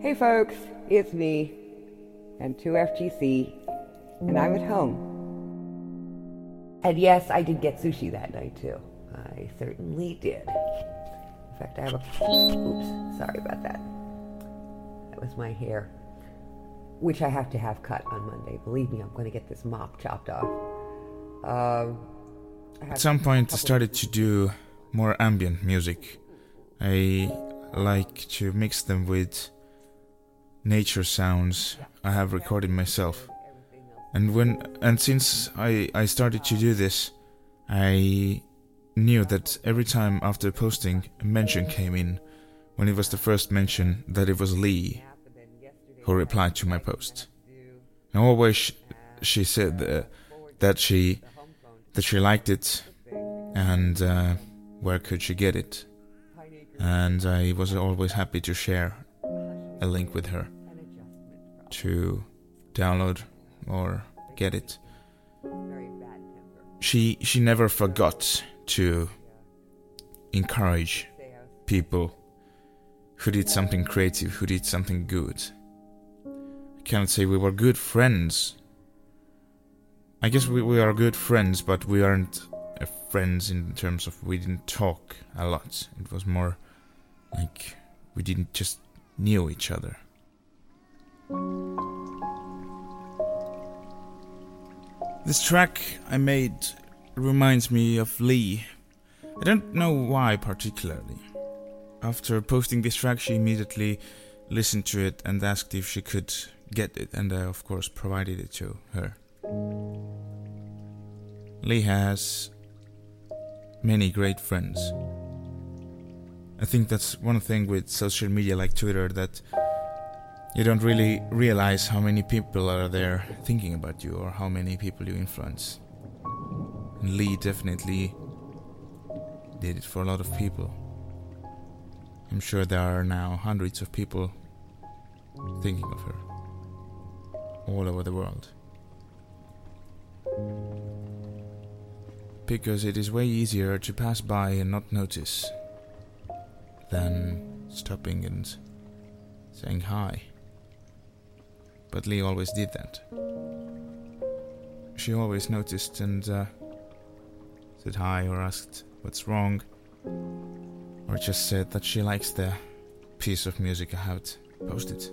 Hey folks, it's me and 2FGC, and I'm at home. And yes, I did get sushi that night too. I certainly did. In fact, I have a. Oops, sorry about that. That was my hair, which I have to have cut on Monday. Believe me, I'm going to get this mop chopped off. Um, At some point, I started to do more ambient music. I like to mix them with nature sounds I have recorded myself. And when and since I I started to do this, I knew that every time after posting a mention came in, when it was the first mention that it was Lee who replied to my post. And always sh- she said uh, that she that she liked it and uh, where could she get it. And I was always happy to share a link with her to download or get it. She she never forgot to encourage people who did something creative, who did something good. I cannot say we were good friends. I guess we, we are good friends, but we aren't uh, friends in terms of we didn't talk a lot. It was more like we didn't just knew each other. This track I made reminds me of Lee. I don't know why particularly. After posting this track, she immediately listened to it and asked if she could get it, and I, of course, provided it to her. Lee has many great friends. I think that's one thing with social media like Twitter that you don't really realize how many people are there thinking about you or how many people you influence. And Lee definitely did it for a lot of people. I'm sure there are now hundreds of people thinking of her all over the world. Because it is way easier to pass by and not notice than stopping and saying hi. But Lee always did that. She always noticed and uh, said hi or asked what's wrong, or just said that she likes the piece of music I had posted,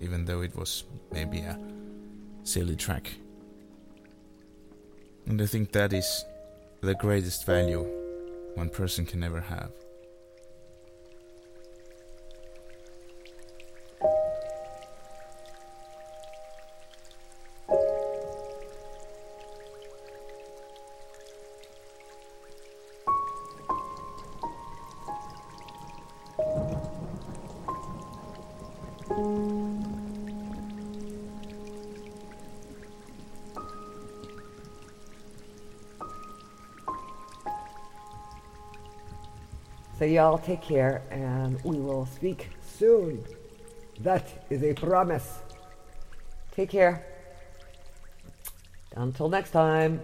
even though it was maybe a silly track. And I think that is the greatest value one person can ever have. So y'all take care, and we will speak soon. That is a promise. Take care. Until next time.